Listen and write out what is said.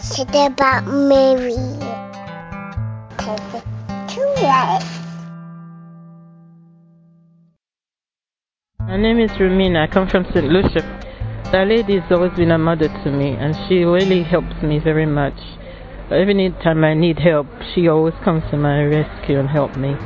said about Mary. Too late. My name is Ramena. I come from St. Lucia. That lady has always been a mother to me, and she really helps me very much. Every time I need help, she always comes to my rescue and help me.